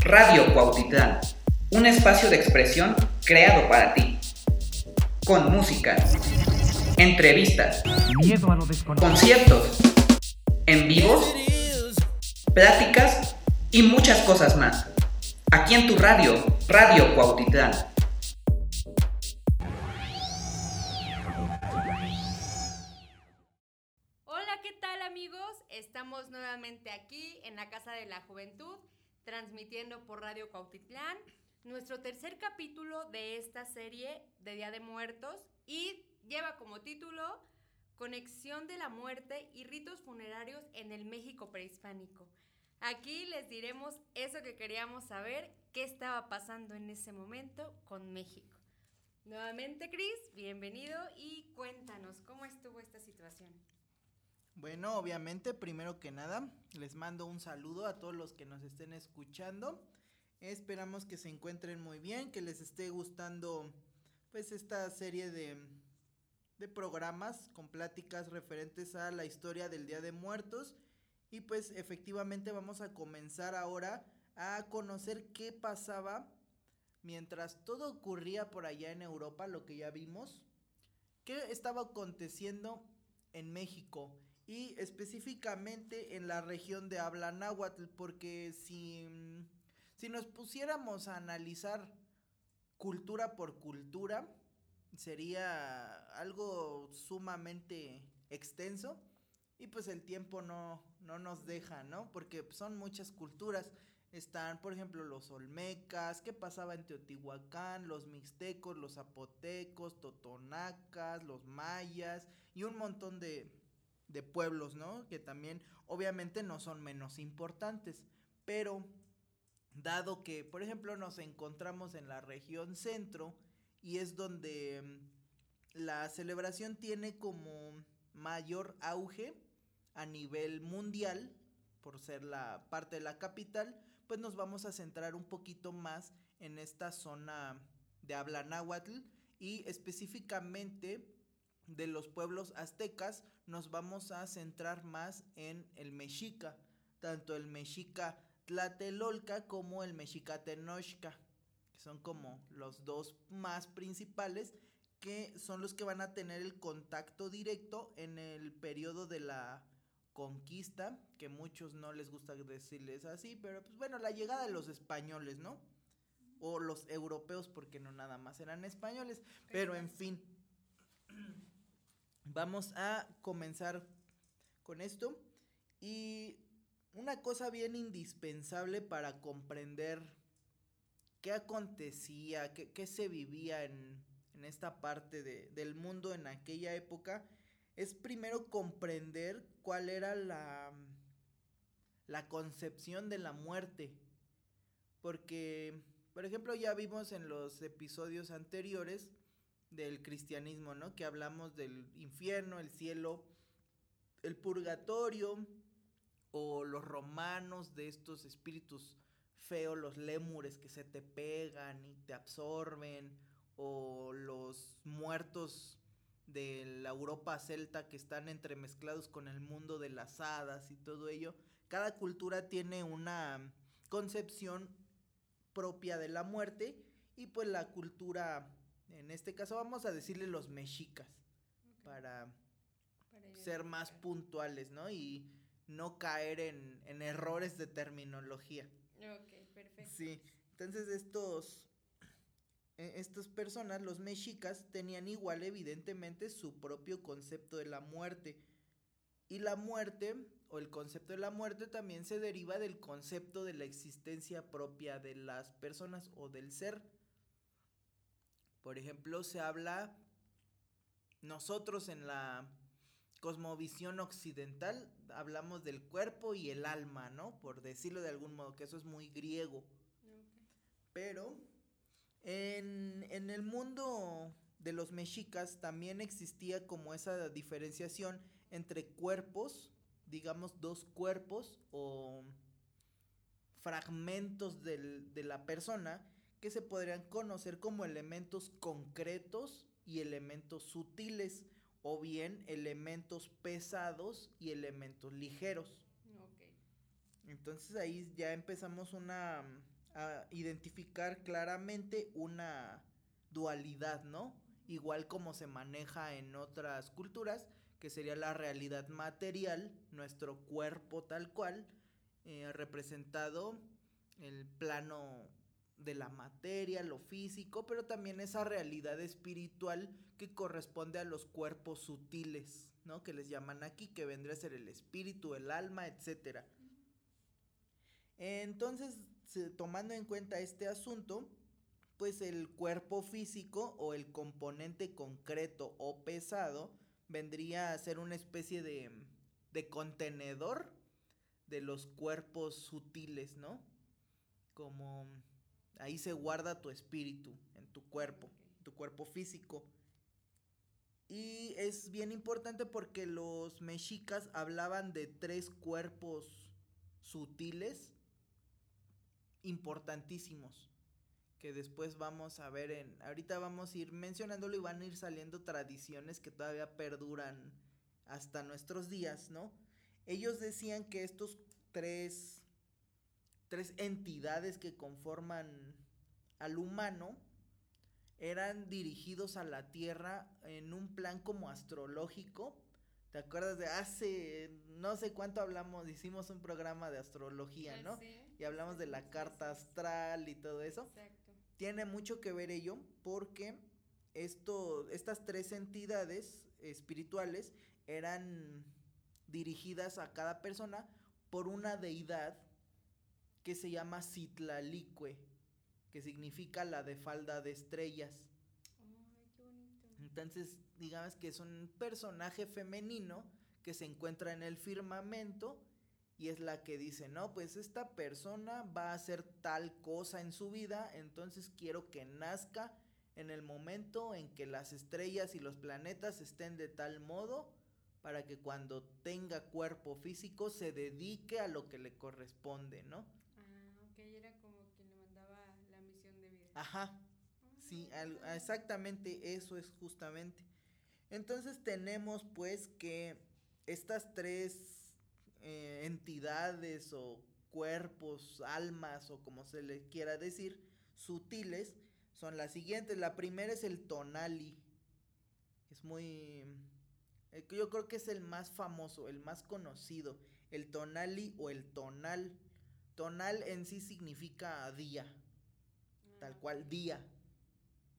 Radio Cuautitlán, un espacio de expresión creado para ti. Con música, entrevistas, conciertos, en vivos, pláticas y muchas cosas más. Aquí en tu radio, Radio Cuautitlán. La Juventud transmitiendo por Radio Cuautitlán nuestro tercer capítulo de esta serie de Día de Muertos y lleva como título Conexión de la muerte y ritos funerarios en el México prehispánico. Aquí les diremos eso que queríamos saber, qué estaba pasando en ese momento con México. Nuevamente, Cris, bienvenido y cuéntanos cómo estuvo esta situación. Bueno, obviamente, primero que nada, les mando un saludo a todos los que nos estén escuchando. Esperamos que se encuentren muy bien, que les esté gustando pues esta serie de, de programas con pláticas referentes a la historia del Día de Muertos. Y pues efectivamente vamos a comenzar ahora a conocer qué pasaba mientras todo ocurría por allá en Europa, lo que ya vimos, qué estaba aconteciendo en México y específicamente en la región de habla náhuatl, porque si, si nos pusiéramos a analizar cultura por cultura, sería algo sumamente extenso y pues el tiempo no, no nos deja, ¿no? Porque son muchas culturas. Están, por ejemplo, los olmecas, qué pasaba en Teotihuacán, los mixtecos, los zapotecos, totonacas, los mayas y un montón de, de pueblos, ¿no? Que también obviamente no son menos importantes, pero dado que, por ejemplo, nos encontramos en la región centro y es donde mm, la celebración tiene como mayor auge a nivel mundial, por ser la parte de la capital, pues nos vamos a centrar un poquito más en esta zona de habla náhuatl y específicamente de los pueblos aztecas nos vamos a centrar más en el mexica, tanto el mexica tlatelolca como el mexica tenochca, que son como los dos más principales que son los que van a tener el contacto directo en el periodo de la conquista, que muchos no les gusta decirles así, pero pues bueno, la llegada de los españoles, ¿no? O los europeos, porque no nada más eran españoles, pero en fin. Vamos a comenzar con esto. Y una cosa bien indispensable para comprender qué acontecía, qué, se vivía en, esta parte del mundo en aquella época, es primero comprender cuál era la, la concepción de la muerte. Porque, por ejemplo, ya vimos en los episodios anteriores del cristianismo, ¿no? Que hablamos del infierno, el cielo, el purgatorio, o los romanos de estos espíritus feos, los lémures que se te pegan y te absorben, o los muertos de la Europa celta que están entremezclados con el mundo de las hadas y todo ello. Cada cultura tiene una concepción propia de la muerte y pues la cultura en este caso vamos a decirle los mexicas para, ser más puntuales, ¿no? Y no caer en, en errores de terminología. Ok, perfecto. Sí, entonces estos, e, estas personas, los mexicas, tenían igual evidentemente su propio concepto de la muerte. Y la muerte, o el concepto de la muerte, también se deriva del concepto de la existencia propia de las personas o del ser. Por ejemplo, se habla nosotros en la cosmovisión occidental hablamos del cuerpo y el alma, ¿no? Por decirlo de algún modo, que eso es muy griego. Pero en, en, el mundo de los mexicas también existía como esa diferenciación entre cuerpos, digamos dos cuerpos o fragmentos del, de la persona que se podrían conocer como elementos concretos y elementos sutiles o bien elementos pesados y elementos ligeros. Entonces ahí ya empezamos una a identificar claramente una dualidad, ¿no? Igual como se maneja en otras culturas, que sería la realidad material, nuestro cuerpo tal cual, eh, representado el plano de la materia, lo físico, pero también esa realidad espiritual que corresponde a los cuerpos sutiles, ¿no? Que les llaman aquí, que vendría a ser el espíritu, el alma, etcétera. Entonces, tomando en cuenta este asunto, pues el cuerpo físico o el componente concreto o pesado vendría a ser una especie de, de contenedor de los cuerpos sutiles, ¿no? Como ahí se guarda tu espíritu en tu cuerpo, tu cuerpo físico. Y es bien importante porque los mexicas hablaban de tres cuerpos sutiles importantísimos que después vamos a ver en ahorita vamos a ir mencionándolo y van a ir saliendo tradiciones que todavía perduran hasta nuestros días, ¿no? Ellos decían que estos tres tres entidades que conforman al humano eran dirigidos a la Tierra en un plan como astrológico. ¿Te acuerdas de hace no sé cuánto hablamos, hicimos un programa de astrología, ¿no? Y hablamos de la carta astral y todo eso. Exacto. Tiene mucho que ver ello porque esto, estas tres entidades espirituales eran dirigidas a cada persona por una deidad que se llama Citlalicue, que significa la de falda de estrellas. Entonces, digamos que es un personaje femenino que se encuentra en el firmamento y es la que dice, no, pues esta persona va a hacer tal cosa en su vida, entonces quiero que nazca en el momento en que las estrellas y los planetas estén de tal modo para que cuando tenga cuerpo físico se dedique a lo que le corresponde, ¿no? Ajá. Sí, exactamente eso es justamente. Entonces tenemos pues que estas tres eh, entidades o cuerpos, almas o como se le quiera decir, sutiles, son las siguientes. La primera es el tonali. Es muy... Eh, yo creo que es el más famoso, el más conocido. El tonali o el tonal. Tonal en sí significa día tal cual día.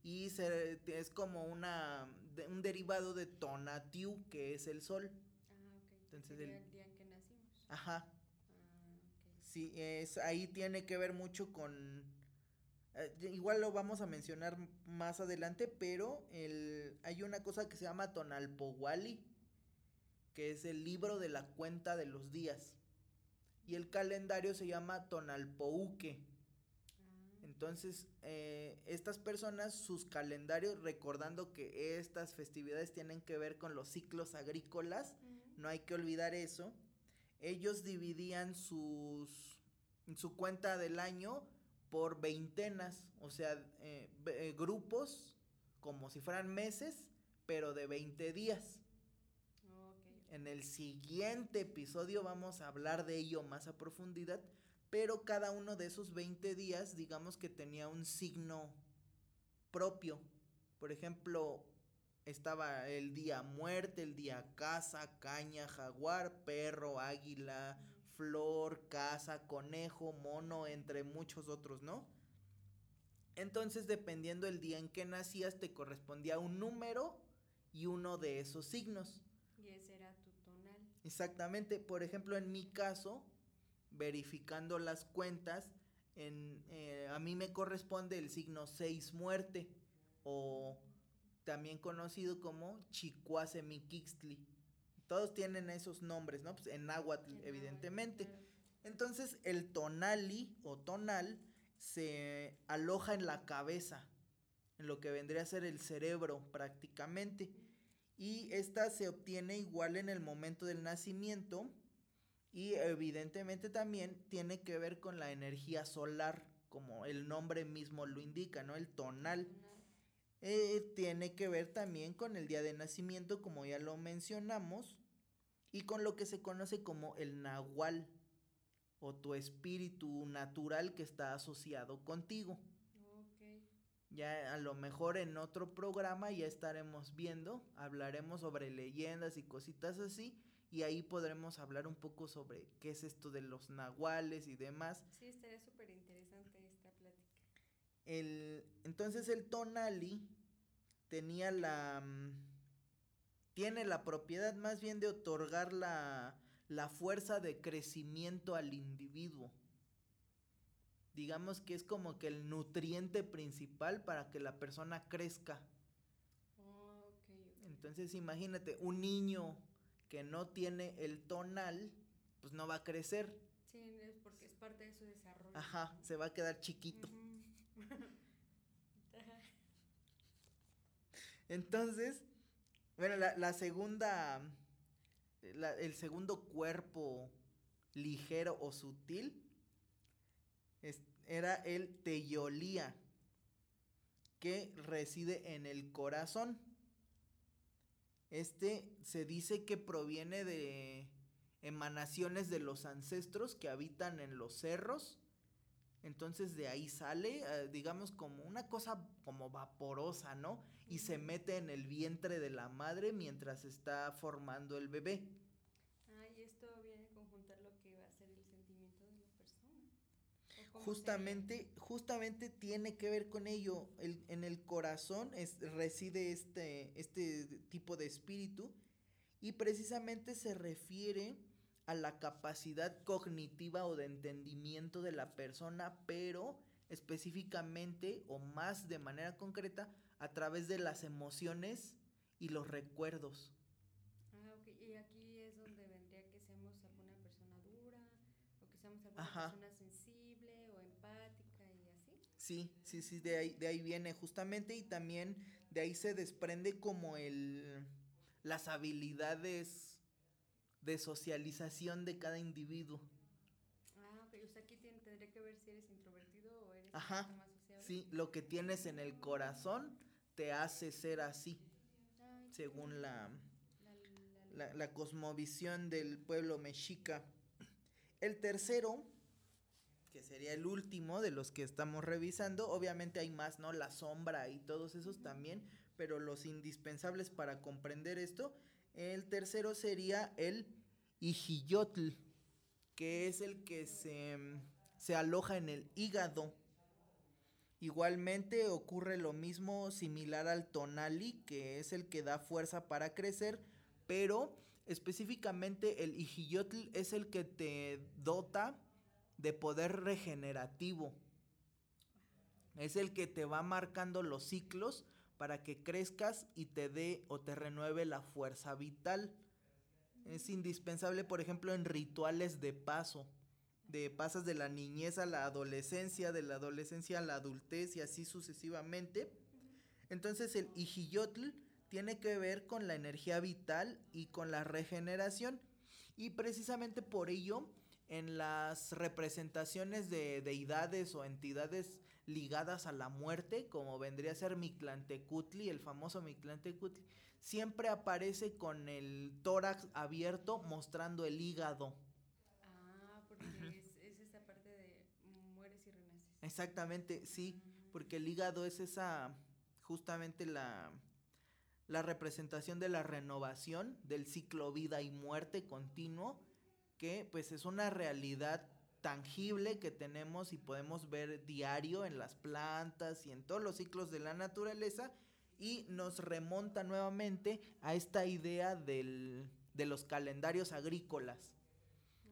Y se, es como una un derivado de Tonatiu, que es el sol. Ah, Entonces el, día en que nacimos. Ajá. Ah, Sí, es, ahí tiene que ver mucho con... Eh, igual lo vamos a mencionar más adelante, pero el, hay una cosa que se llama Tonalpowali, que es el libro de la cuenta de los días. Y el calendario se llama Tonalpouque entonces, eh, estas personas, sus calendarios, recordando que estas festividades tienen que ver con los ciclos agrícolas, no hay que olvidar eso, ellos dividían sus, su cuenta del año por veintenas, o sea, eh, eh, grupos como si fueran meses, pero de 20 días. En el siguiente episodio vamos a hablar de ello más a profundidad, pero cada uno de esos 20 días, digamos que tenía un signo propio. Por ejemplo, estaba el día muerte, el día casa, caña, jaguar, perro, águila, flor, casa, conejo, mono, entre muchos otros, ¿no? Entonces, dependiendo el día en que nacías, te correspondía un número y uno de esos signos. Y ese era tu tonal. Exactamente. Por ejemplo, en mi caso, verificando las cuentas, en, eh, a mí me corresponde el signo 6 muerte o también conocido como Chicuasemikixtli. Todos tienen esos nombres, ¿no? Pues en náhuatl, evidentemente. Entonces, el tonali o tonal se aloja en la cabeza, en lo que vendría a ser el cerebro prácticamente. Y esta se obtiene igual en el momento del nacimiento y evidentemente también tiene que ver con la energía solar, como el nombre mismo lo indica, ¿no? El tonal. Eh, tiene que ver también con el día de nacimiento, como ya lo mencionamos, y con lo que se conoce como el nahual o tu espíritu natural que está asociado contigo. Ya a lo mejor en otro programa ya estaremos viendo, hablaremos sobre leyendas y cositas así y ahí podremos hablar un poco sobre qué es esto de los nahuales y demás. Sí, estaría súper interesante esta plática. El, entonces el tonali tenía la... Mm, tiene la propiedad más bien de otorgar la, la fuerza de crecimiento al individuo digamos que es como que el nutriente principal para que la persona crezca. Entonces imagínate, un niño que no tiene el tonal, pues no va a crecer. Sí, es porque es parte de su desarrollo. Ajá, se va a quedar chiquito. Entonces, bueno, la, segunda, el segundo cuerpo ligero o sutil era el Teyolía, que reside en el corazón. Este se dice que proviene de emanaciones de los ancestros que habitan en los cerros. Entonces de ahí sale, eh, digamos, como una cosa como vaporosa, ¿no? Y se mete en el vientre de la madre mientras está formando el bebé. Justamente, justamente tiene que ver con ello. en el corazón es, reside este, este tipo de espíritu y precisamente se refiere a la capacidad cognitiva o de entendimiento de la persona, pero específicamente o más de manera concreta a través de las emociones y los recuerdos. Ah, ok. Y aquí es donde vendría que seamos alguna persona dura o que seamos alguna persona Sí, sí, sí, de ahí, de ahí viene justamente y también de ahí se desprende como el las habilidades de socialización de cada individuo. Ah, ok, o sea, aquí tendría que ver si eres introvertido o eres Ajá, más sociable. Sí, lo que tienes en el corazón te hace ser así, según la, la, la cosmovisión del pueblo mexica. El tercero que sería el último de los que estamos revisando. Obviamente hay más, ¿no? La sombra y todos esos también, pero los indispensables para comprender esto. El tercero sería el Ijiyotl, que es el que se, se aloja en el hígado. Igualmente ocurre lo mismo similar al tonali, que es el que da fuerza para crecer, pero específicamente el Ijiyotl es el que te dota de poder regenerativo. Es el que te va marcando los ciclos para que crezcas y te dé o te renueve la fuerza vital. Es indispensable, por ejemplo, en rituales de paso. De pasas de la niñez a la adolescencia, de la adolescencia a la adultez y así sucesivamente. Entonces el Ijiyotl tiene que ver con la energía vital y con la regeneración. Y precisamente por ello en las representaciones de deidades o entidades ligadas a la muerte, como vendría a ser Mictlantecutli, el famoso Mictlantecutli, siempre aparece con el tórax abierto mostrando el hígado. Ah, porque es, esa parte de mueres y renaces. Exactamente, sí, porque el hígado es esa, justamente la, la representación de la renovación del ciclo vida y muerte continuo que pues es una realidad tangible que tenemos y podemos ver diario en las plantas y en todos los ciclos de la naturaleza y nos remonta nuevamente a esta idea del, de los calendarios agrícolas.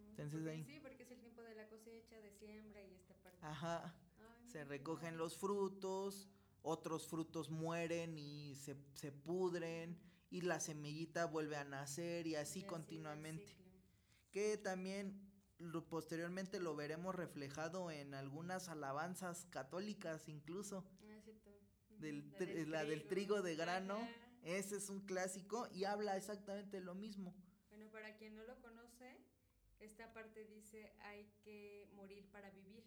Entonces, Sí, porque es el tiempo de la cosecha, de siembra y esta parte. Ajá. se recogen los frutos, otros frutos mueren y se, se pudren y la semillita vuelve a nacer y así continuamente que también posteriormente lo veremos reflejado en algunas alabanzas católicas incluso. Ah, cierto. la, del, trigo. de grano, ese es un clásico y habla exactamente lo mismo. Bueno, para quien no lo conoce, esta parte dice hay que morir para vivir.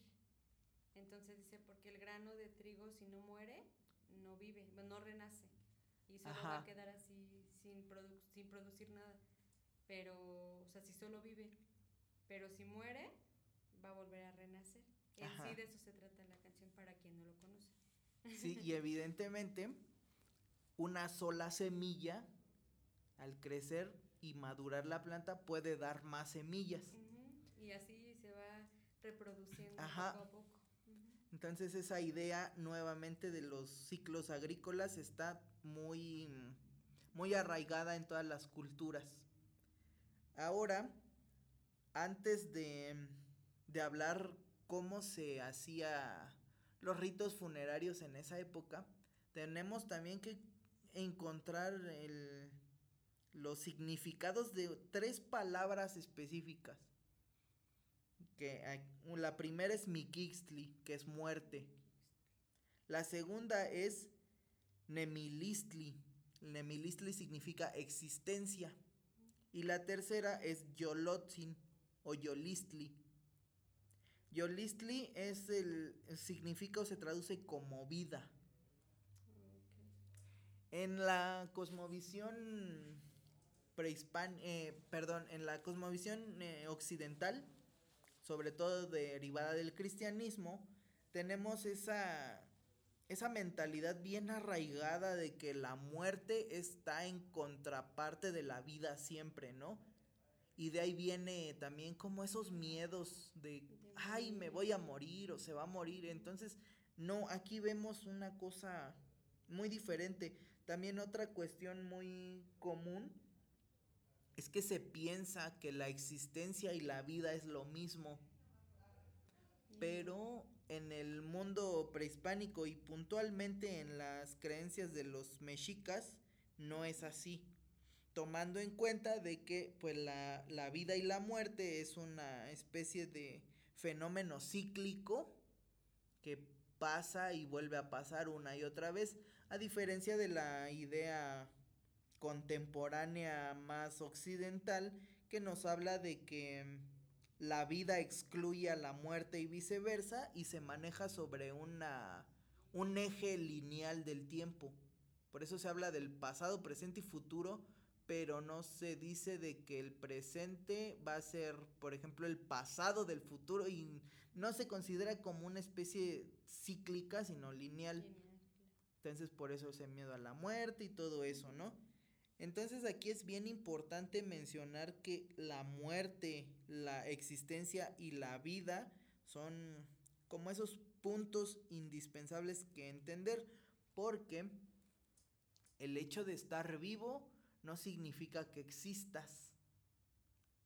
Entonces dice, porque el grano de trigo si no muere, no vive, no renace y solo va a quedar así sin, sin producir nada. Pero, o sea, si solo vive, pero si muere, va a volver a renacer. En sí de eso se trata la canción para quien no lo conoce. Sí, y evidentemente una sola semilla al crecer y madurar la planta puede dar más semillas. Y así se va reproduciendo poco a poco. Entonces esa idea nuevamente de los ciclos agrícolas está muy, muy arraigada en todas las culturas. Ahora, antes de, de hablar cómo se hacía los ritos funerarios en esa época, tenemos también que encontrar el, los significados de tres palabras específicas. Que la primera es Mikixtli, que es muerte. La segunda es Nemilistli. Nemilistli significa existencia. Y la tercera es Yolotzin o Yolistli. Yolistli es el, significa o se traduce como vida. En la cosmovisión eh, perdón, en la cosmovisión eh, occidental, sobre todo derivada del cristianismo, tenemos esa esa mentalidad bien arraigada de que la muerte está en contraparte de la vida siempre, ¿no? Y de ahí viene también como esos miedos de, ay, me voy a morir o se va a morir. Entonces, no, aquí vemos una cosa muy diferente. También otra cuestión muy común es que se piensa que la existencia y la vida es lo mismo. Pero en el mundo prehispánico y puntualmente en las creencias de los mexicas no es así. Tomando en cuenta de que pues la, la vida y la muerte es una especie de fenómeno cíclico que pasa y vuelve a pasar una y otra vez, a diferencia de la idea contemporánea más occidental que nos habla de que la vida excluye a la muerte y viceversa y se maneja sobre una un eje lineal del tiempo. Por eso se habla del pasado, presente y futuro, pero no se dice de que el presente va a ser, por ejemplo, el pasado del futuro y no se considera como una especie cíclica, sino lineal. Entonces, por eso ese miedo a la muerte y todo eso, ¿no? Entonces aquí es bien importante mencionar que la muerte, la existencia y la vida son como esos puntos indispensables que entender porque el hecho de estar vivo no significa que existas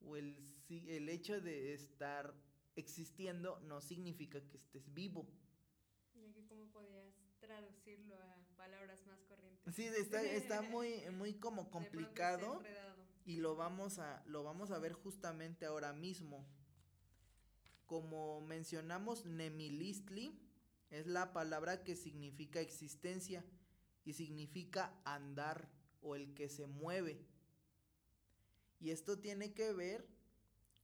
o el, el hecho de estar existiendo no significa que estés vivo. ¿Y cómo podrías traducirlo a. Sí, está, está muy, muy como complicado. Y lo vamos a, lo vamos a ver justamente ahora mismo. Como mencionamos, Nemilistli es la palabra que significa existencia y significa andar o el que se mueve. Y esto tiene que ver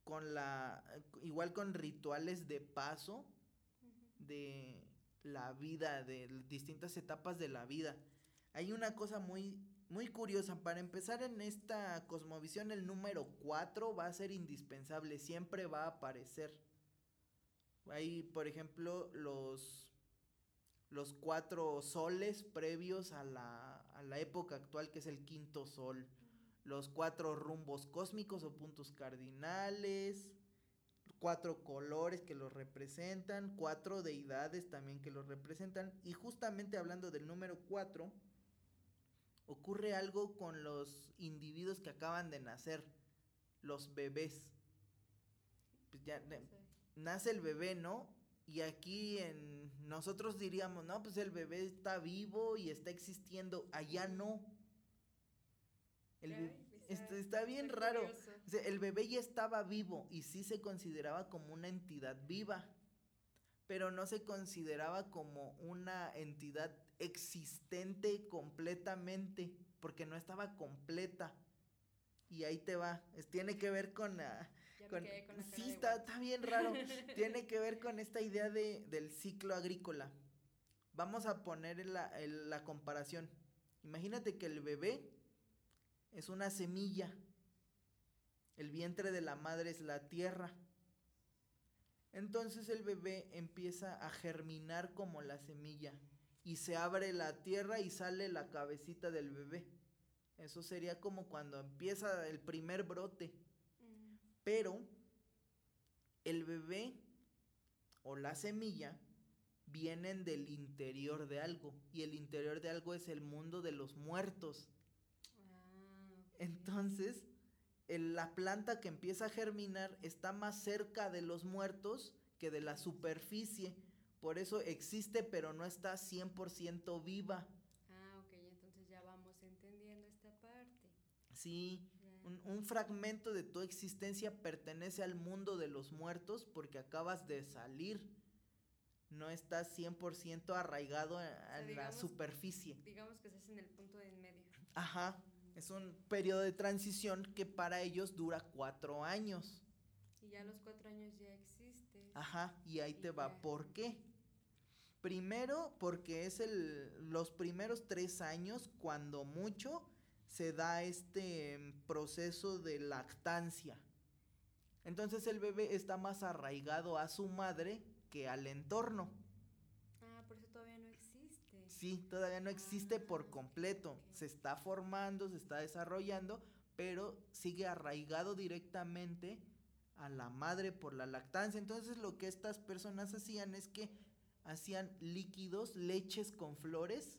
con la, igual con rituales de paso, de la vida, de distintas etapas de la vida. Hay una cosa muy, muy curiosa. Para empezar en esta cosmovisión, el número 4 va a ser indispensable, siempre va a aparecer. Hay, por ejemplo, los, los cuatro soles previos a la, a la época actual, que es el quinto sol. Los cuatro rumbos cósmicos o puntos cardinales cuatro colores que los representan, cuatro deidades también que los representan. Y justamente hablando del número cuatro, ocurre algo con los individuos que acaban de nacer, los bebés. Pues ya nace el bebé, ¿no? Y aquí en nosotros diríamos, no, pues el bebé está vivo y está existiendo. Allá no. El, está, bien raro. el bebé ya estaba vivo y sí se consideraba como una entidad viva, pero no se consideraba como una entidad existente completamente, porque no estaba completa. Y ahí te va. tiene que ver con... sí, está, está, bien raro. tiene que ver con esta idea de, del ciclo agrícola. vamos a poner la, la comparación. Imagínate que el bebé es una semilla. El vientre de la madre es la tierra. Entonces el bebé empieza a germinar como la semilla y se abre la tierra y sale la cabecita del bebé. Eso sería como cuando empieza el primer brote. Mm. Pero el bebé o la semilla vienen del interior de algo y el interior de algo es el mundo de los muertos. Ah, Entonces, la planta que empieza a germinar está más cerca de los muertos que de la superficie. Por eso existe, pero no está 100% viva. Ah, ok, entonces ya vamos entendiendo esta parte. Sí, un, un, fragmento de tu existencia pertenece al mundo de los muertos porque acabas de salir. No estás 100% arraigado en, la superficie. Digamos que estás en el punto de en medio. Ajá, es un periodo de transición que para ellos dura cuatro años. Y ya los cuatro años ya existe. Ajá, y ahí te va. ¿Por qué? Primero, porque es el, los primeros tres años, cuando mucho, se da este proceso de lactancia. Entonces el bebé está más arraigado a su madre que al entorno. Ah, por eso todavía no existe. Sí, todavía no existe ah, por completo. Se está formando, se está desarrollando, pero sigue arraigado directamente a la madre por la lactancia. Entonces lo que estas personas hacían es que hacían líquidos, leches con flores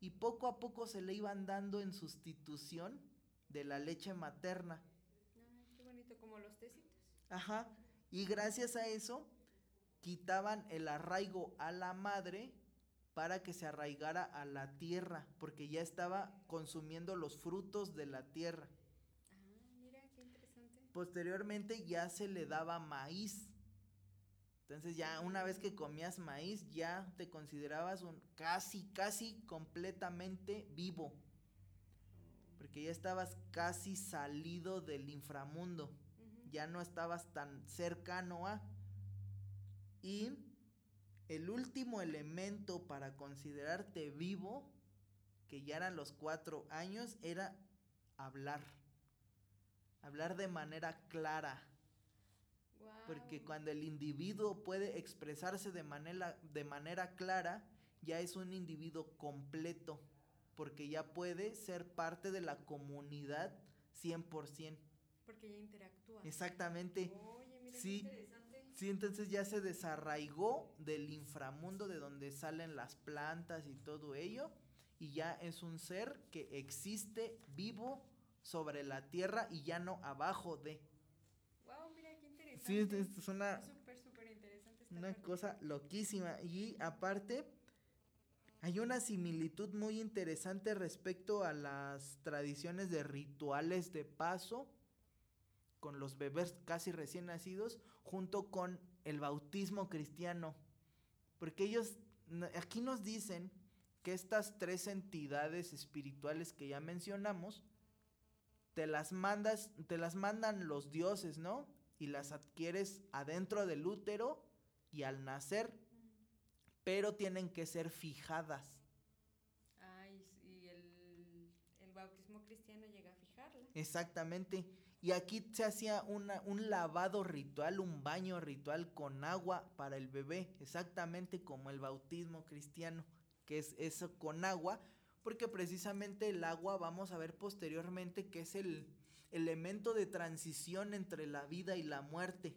y poco a poco se le iban dando en sustitución de la leche materna. qué bonito, como los tecitos. Ajá, y gracias a eso quitaban el arraigo a la madre para que se arraigara a la tierra, porque ya estaba consumiendo los frutos de la tierra. Posteriormente ya se le daba maíz. Entonces ya una vez que comías maíz ya te considerabas un casi, casi completamente vivo. Porque ya estabas casi salido del inframundo. Ya no estabas tan cercano a. Y el último elemento para considerarte vivo, que ya eran los cuatro años, era hablar hablar de manera clara. Porque cuando el individuo puede expresarse de manera, de manera clara, ya es un individuo completo, porque ya puede ser parte de la comunidad 100%. Porque ya interactúa. Exactamente. Oye, mira sí, qué interesante. Sí, entonces ya se desarraigó del inframundo de donde salen las plantas y todo ello, y ya es un ser que existe vivo sobre la tierra y ya no abajo de. Wow, mira qué interesante. Sí, es, una. Súper, súper interesante. una cosa loquísima. Y aparte, hay una similitud muy interesante respecto a las tradiciones de rituales de paso con los bebés casi recién nacidos, junto con el bautismo cristiano. Porque ellos, aquí nos dicen que estas tres entidades espirituales que ya mencionamos, te las mandas, te las mandan los dioses, ¿no? Y las adquieres adentro del útero y al nacer, pero tienen que ser fijadas. Ay, y el, el bautismo cristiano llega a fijarla. Exactamente. Y aquí se hacía una, un lavado ritual, un baño ritual con agua para el bebé, exactamente como el bautismo cristiano, que es eso con agua, porque precisamente el agua vamos a ver posteriormente que es el elemento de transición entre la vida y la muerte.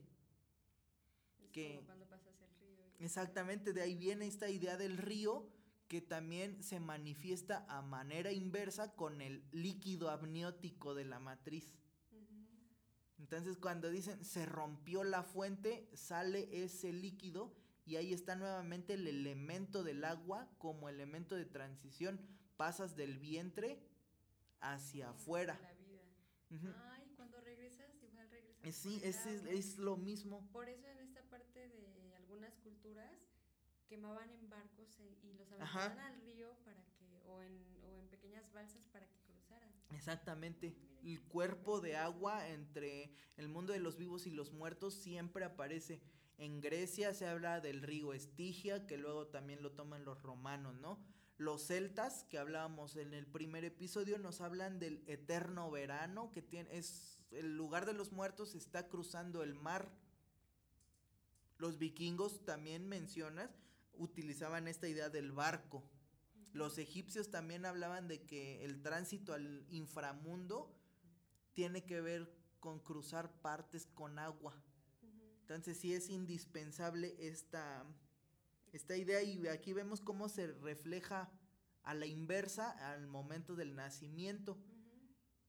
Es que como cuando pasas el río. Exactamente, de ahí viene esta idea del río que también se manifiesta a manera inversa con el líquido amniótico de la matriz. Entonces cuando dicen se rompió la fuente, sale ese líquido y ahí está nuevamente el elemento del agua como elemento de transición pasas del vientre hacia afuera. Ay, cuando regresas, igual regresas. Eh, sí, es, es, lo mismo. Por eso en esta parte de algunas culturas quemaban en barcos eh, y los aventaban al río para que, o en, o en pequeñas balsas para que cruzaran. Exactamente. El cuerpo de agua entre el mundo de los vivos y los muertos siempre aparece. En Grecia se habla del río Estigia, que luego también lo toman los romanos, ¿no? Los celtas, que hablábamos en el primer episodio, nos hablan del eterno verano, que tiene, es el lugar de los muertos, está cruzando el mar. Los vikingos también mencionas, utilizaban esta idea del barco. Los egipcios también hablaban de que el tránsito al inframundo tiene que ver con cruzar partes con agua. Entonces sí es indispensable esta, esta idea y aquí vemos cómo se refleja a la inversa al momento del nacimiento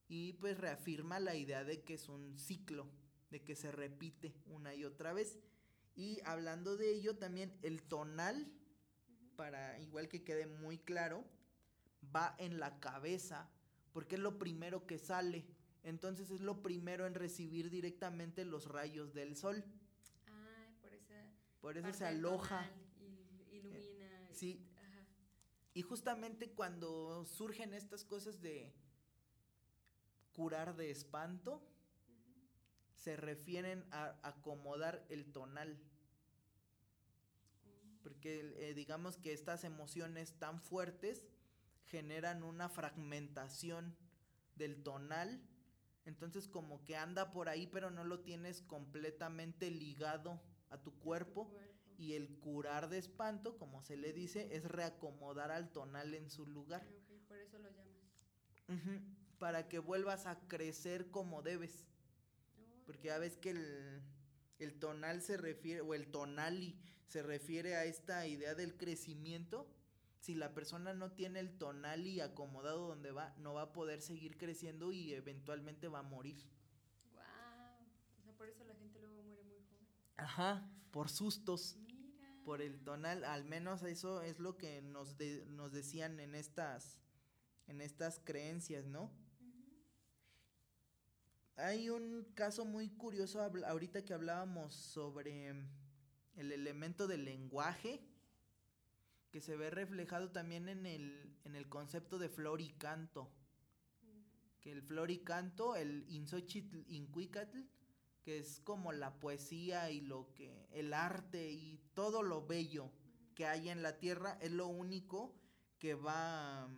y pues reafirma la idea de que es un ciclo, de que se repite una y otra vez. Y hablando de ello también el tonal, para igual que quede muy claro, va en la cabeza porque es lo primero que sale. Entonces es lo primero en recibir directamente los rayos del sol. Ah, por, por eso se aloja. Sí. Y justamente cuando surgen estas cosas de curar de espanto, se refieren a acomodar el tonal. Porque eh, digamos que estas emociones tan fuertes generan una fragmentación del tonal. Entonces como que anda por ahí pero no lo tienes completamente ligado a tu cuerpo. Y el curar de espanto, como se le dice, es reacomodar al tonal en su lugar. por eso lo llamas. Para que vuelvas a crecer como debes. Porque ya ves que el, el tonal se refiere, o el tonali se refiere a esta idea del crecimiento. Si la persona no tiene el tonali acomodado donde va, no va a poder seguir creciendo y eventualmente va a morir. Wow. O sea, por eso la gente luego muere muy joven. Ajá, por sustos por el tonal, al menos eso es lo que nos, nos decían en estas, en estas creencias, ¿no? Hay un caso muy curioso ahorita que hablábamos sobre el elemento del lenguaje, que se ve reflejado también en el, en el concepto de flor y canto. Que el flor y canto, el insochitl incuicatl, que es como la poesía y lo que el arte y todo lo bello que hay en la tierra es lo único que va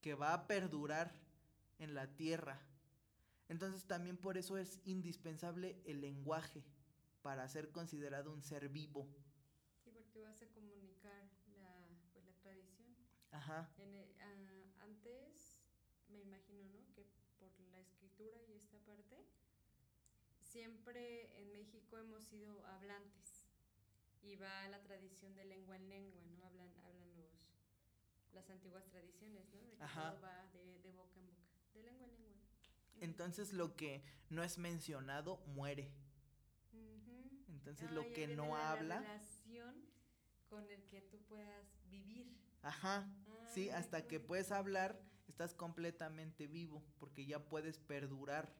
que va a perdurar en la tierra. Entonces también por eso es indispensable el lenguaje para ser considerado un ser vivo. Sí, porque vas a comunicar la, pues, la tradición. Ajá. Ah, antes, me imagino, ¿no? Que por la escritura y esta parte, siempre en México hemos sido hablantes y va la tradición de lengua en lengua, ¿no? Hablan, hablan los, las antiguas tradiciones, ¿no? De que todo va de, boca en boca, de lengua en lengua. Entonces lo que no es mencionado muere. Entonces lo que no habla. La relación con el que tú puedas vivir. Ajá. sí, hasta que puedes hablar, estás completamente vivo, porque ya puedes perdurar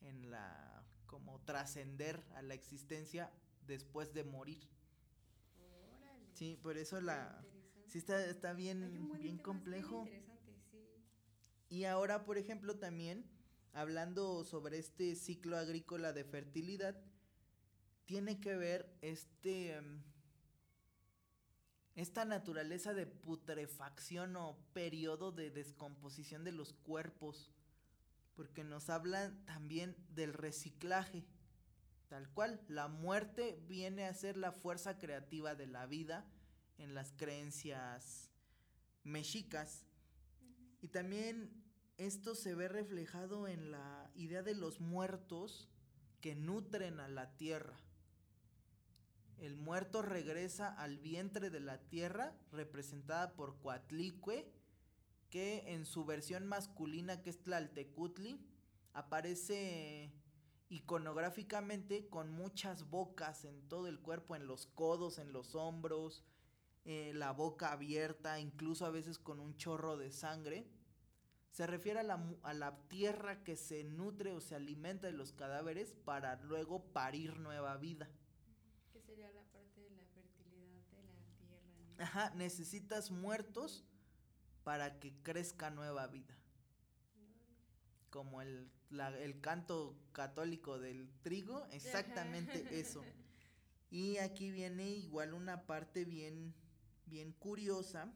en la como trascender a la existencia después de morir. Sí, por eso la sí está, está bien, bien complejo. Y ahora, por ejemplo, también hablando sobre este ciclo agrícola de fertilidad, tiene que ver este em, esta naturaleza de putrefacción o periodo de descomposición de los cuerpos porque nos hablan también del reciclaje. Tal cual, la muerte viene a ser la fuerza creativa de la vida en las creencias mexicas. Y también esto se ve reflejado en la idea de los muertos que nutren a la tierra. El muerto regresa al vientre de la tierra, representada por Coatlicue, que en su versión masculina, que es Tlaltecutli, aparece iconográficamente con muchas bocas en todo el cuerpo, en los codos, en los hombros, eh, la boca abierta, incluso a veces con un chorro de sangre. Se refiere a la, a la tierra que se nutre o se alimenta de los cadáveres para luego parir nueva vida. ¿Qué sería la parte de la fertilidad de la tierra? Ajá, necesitas muertos para que crezca nueva vida. como el, el canto católico del trigo, exactamente eso. Y aquí viene igual una parte bien, bien curiosa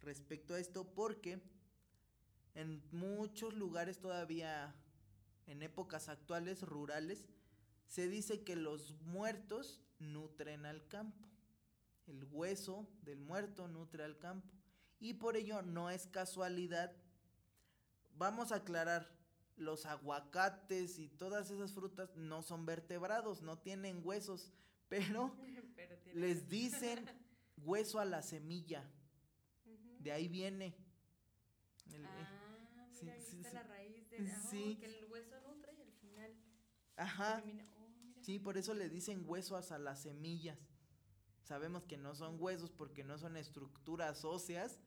respecto a esto porque en muchos lugares todavía, en épocas actuales, rurales, se dice que los muertos nutren al campo. El hueso del muerto nutre al campo. Y por ello no es casualidad. Vamos a aclarar, los aguacates y todas esas frutas no son vertebrados, no tienen huesos, pero, les dicen hueso a la semilla. De ahí viene. ah, mira, ahí está la raíz de sí. que el hueso nutre y al final. Ajá. Oh, sí, por eso le dicen huesos a las semillas. Sabemos que no son huesos porque no son estructuras óseas,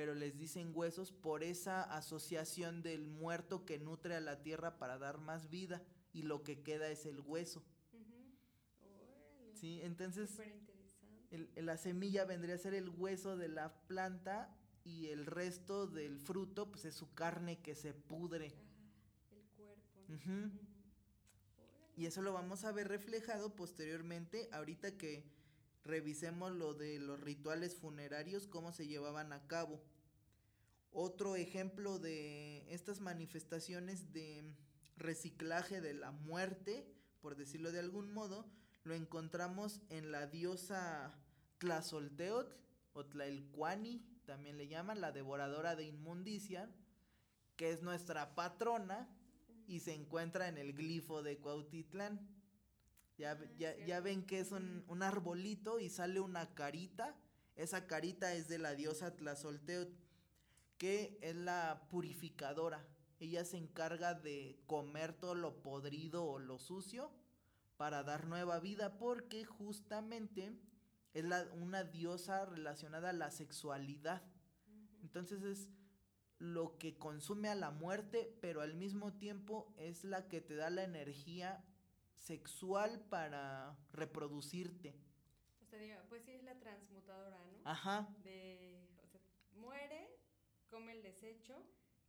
pero les dicen huesos por esa asociación del muerto que nutre a la tierra para dar más vida y lo que queda es el hueso. Sí, entonces la semilla vendría a ser el hueso de la planta y el resto del fruto pues es su carne que se pudre. el cuerpo. Y eso lo vamos a ver reflejado posteriormente, ahorita que revisemos lo de los rituales funerarios, cómo se llevaban a cabo. Otro ejemplo de estas manifestaciones de reciclaje de la muerte, por decirlo de algún modo, lo encontramos en la diosa Tlazolteotl o Tlaelcuani, también le llaman la devoradora de inmundicia, que es nuestra patrona y se encuentra en el glifo de Cuautitlán. Ya, ya, ya ven que es un, un, arbolito y sale una carita. Esa carita es de la diosa Tlazolteotl, que es la purificadora. Ella se encarga de comer todo lo podrido o lo sucio para dar nueva vida porque justamente es la, una diosa relacionada a la sexualidad. Entonces es lo que consume a la muerte, pero al mismo tiempo es la que te da la energía sexual para reproducirte. O sea, pues sí es la transmutadora, ¿no? Ajá. De, o sea, muere, come el desecho,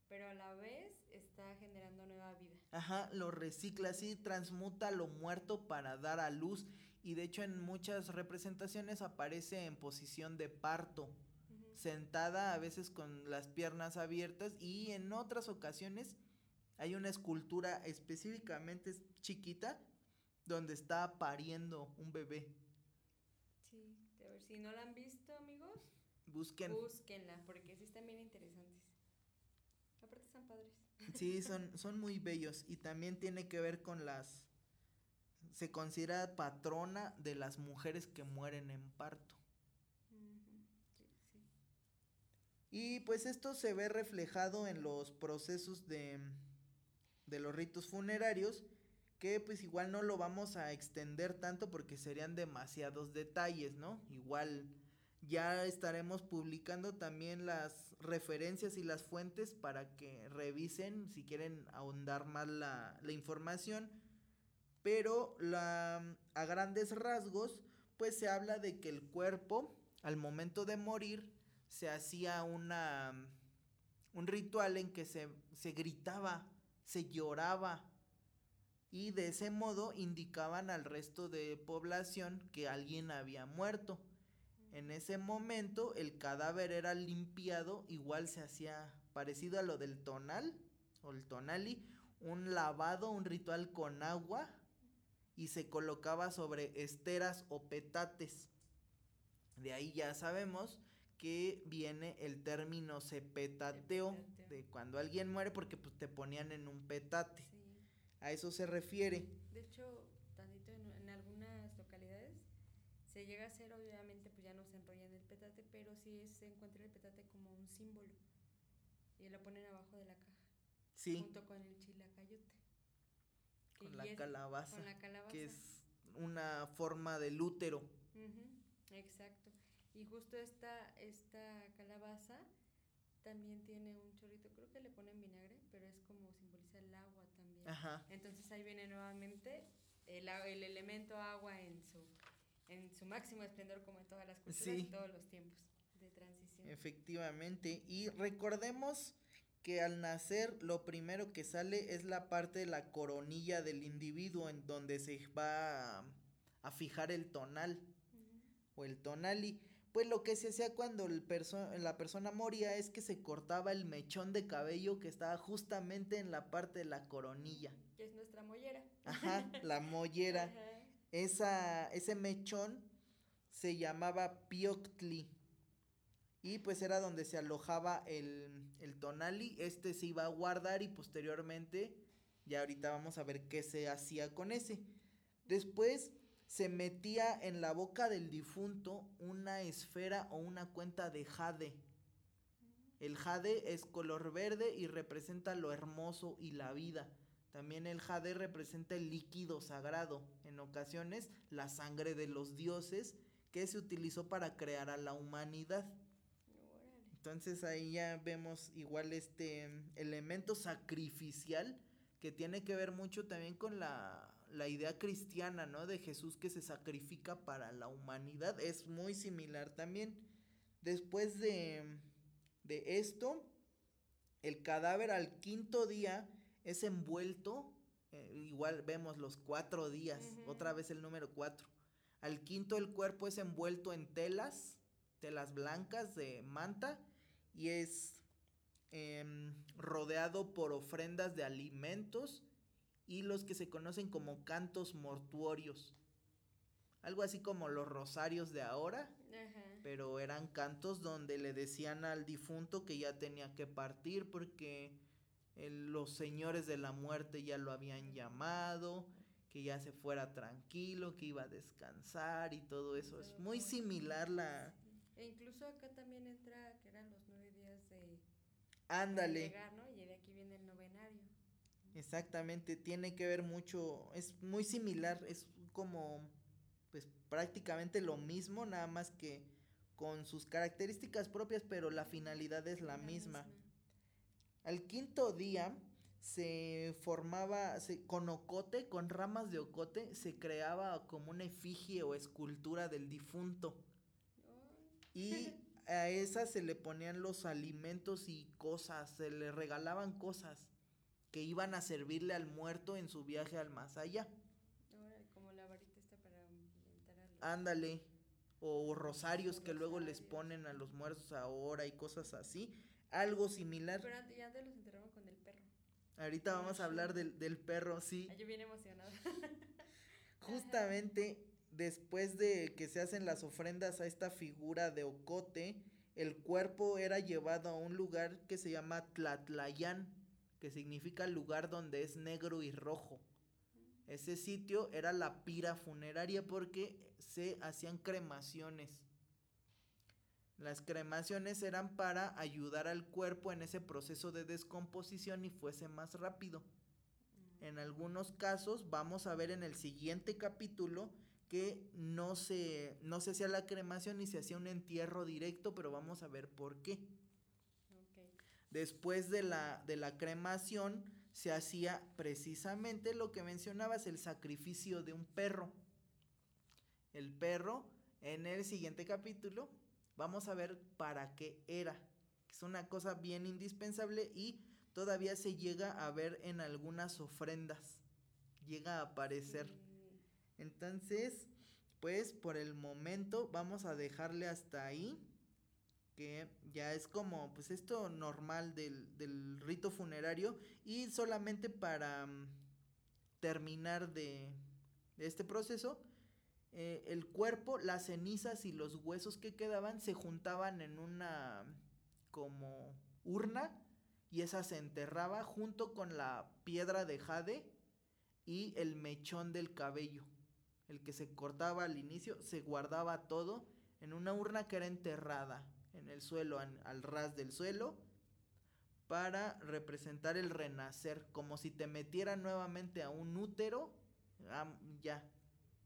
pero a la vez está generando nueva vida. Ajá, lo recicla así, transmuta lo muerto para dar a luz y de hecho en muchas representaciones aparece en posición de parto, sentada a veces con las piernas abiertas y en otras ocasiones hay una escultura específicamente chiquita donde está pariendo un bebé. Sí, a ver, si no la han visto, amigos, busquen. Búsquenla, porque sí están bien interesantes. Aparte están padres. Sí, son, son muy bellos y también tiene que ver con las... Se considera patrona de las mujeres que mueren en parto. Y pues esto se ve reflejado en los procesos de, de los ritos funerarios que pues igual no lo vamos a extender tanto porque serían demasiados detalles, ¿no? Igual ya estaremos publicando también las referencias y las fuentes para que revisen si quieren ahondar más la, la información. Pero la, a grandes rasgos, pues se habla de que el cuerpo, al momento de morir, se hacía una, un ritual en que se, se gritaba, se lloraba, y de ese modo indicaban al resto de población que alguien había muerto. En ese momento el cadáver era limpiado, igual se hacía parecido a lo del tonal o el tonali, un lavado, un ritual con agua y se colocaba sobre esteras o petates. De ahí ya sabemos que viene el término sepetateo, de cuando alguien muere porque pues, te ponían en un petate. A eso se refiere. De hecho, tantito en, algunas localidades se llega a hacer, obviamente, pues ya no se enrolla en el petate, pero sí se encuentra el petate como un símbolo. Y lo ponen abajo de la caja. Sí. Junto con el chilacayote. Con la, calabaza, con la calabaza. Que es una forma del útero. exacto. Y justo esta, esta calabaza también tiene un chorrito, creo que le ponen vinagre, pero es como simboliza el agua. Ajá. Entonces ahí viene nuevamente el, el, elemento agua en su, en su máximo esplendor como en todas las culturas y todos los tiempos de transición. Efectivamente, y recordemos que al nacer lo primero que sale es la parte de la coronilla del individuo en donde se va a, fijar el tonal o el tonali. Pues lo que se hacía cuando el la persona moría es que se cortaba el mechón de cabello que estaba justamente en la parte de la coronilla. Que es nuestra mollera. Ajá, la mollera. Esa, ese mechón se llamaba Pioctli y pues era donde se alojaba el, el tonali, este se iba a guardar y posteriormente, ya ahorita vamos a ver qué se hacía con ese. Después se metía en la boca del difunto una esfera o una cuenta de jade. El jade es color verde y representa lo hermoso y la vida. También el jade representa el líquido sagrado, en ocasiones la sangre de los dioses que se utilizó para crear a la humanidad. Entonces ahí ya vemos igual este elemento sacrificial que tiene que ver mucho también con la, la idea cristiana, ¿no? De Jesús que se sacrifica para la humanidad. Es muy similar también. Después de, de esto, el cadáver al quinto día es envuelto, eh, igual vemos los cuatro días, otra vez el número cuatro. Al quinto el cuerpo es envuelto en telas, telas blancas de manta y es em, rodeado por ofrendas de alimentos y los que se conocen como cantos mortuorios. Algo así como los rosarios de ahora, pero eran cantos donde le decían al difunto que ya tenía que partir porque los señores de la muerte ya lo habían llamado, que ya se fuera tranquilo, que iba a descansar y todo eso. Es muy similar la... E incluso acá también entra que eran los Ándale. Y de aquí viene el novenario. Exactamente, tiene que ver mucho, es muy similar, es como pues prácticamente lo mismo, nada más que con sus características propias, pero la finalidad es la, misma. Al quinto día se formaba se, con ocote, con ramas de ocote, se creaba como una efigie o escultura del difunto. Y a esa se le ponían los alimentos y cosas, se le regalaban cosas que iban a servirle al muerto en su viaje al más allá. como la varita esta para Ándale. O rosarios que luego les ponen a los muertos ahora y cosas así. Algo similar. Pero ya antes los enterraban con el perro. Ahorita vamos a hablar del, del perro, sí. Yo bien emocionada. Justamente después de que se hacen las ofrendas a esta figura de Ocote, el cuerpo era llevado a un lugar que se llama Tlatlayán, que significa lugar donde es negro y rojo. Ese sitio era la pira funeraria porque se hacían cremaciones. Las cremaciones eran para ayudar al cuerpo en ese proceso de descomposición y fuese más rápido. En algunos casos, vamos a ver en el siguiente capítulo, que no se, no se hacía la cremación ni se hacía un entierro directo, pero vamos a ver por qué. Después de la, de la cremación se hacía precisamente lo que mencionabas, el sacrificio de un perro. El perro, en el siguiente capítulo, vamos a ver para qué era. Es una cosa bien indispensable y todavía se llega a ver en algunas ofrendas. Llega a aparecer. Entonces, pues por el momento vamos a dejarle hasta ahí. Que ya es como, pues esto normal del, rito funerario. Y solamente para mm, terminar de, este proceso, eh, el cuerpo, las cenizas y los huesos que quedaban se juntaban en una como urna y esa se enterraba junto con la piedra de jade y el mechón del cabello el que se cortaba al inicio, se guardaba todo en una urna que era enterrada en el suelo, al ras del suelo, para representar el renacer, como si te metieran nuevamente a un útero, ah, ya,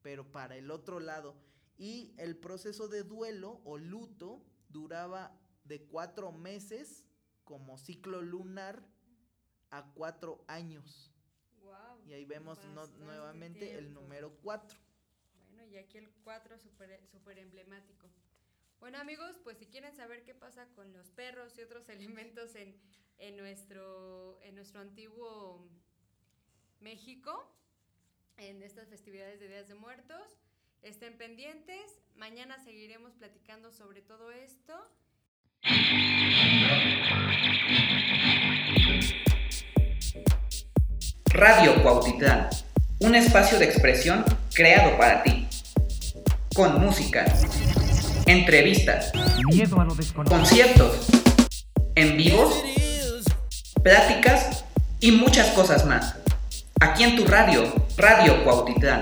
pero para el otro lado. Y el proceso de duelo o luto duraba de cuatro meses como ciclo lunar a cuatro años. y ahí vemos nuevamente el número cuatro y aquí el 4 súper super emblemático. Bueno amigos, pues si quieren saber qué pasa con los perros y otros elementos en, en nuestro, en nuestro antiguo México, en estas festividades de Días de Muertos, estén pendientes. Mañana seguiremos platicando sobre todo esto. Radio Cuautitlán, un espacio de expresión creado para ti. Con música, entrevistas, conciertos, en vivos, pláticas y muchas cosas más. Aquí en tu radio, Radio Cuautitlán.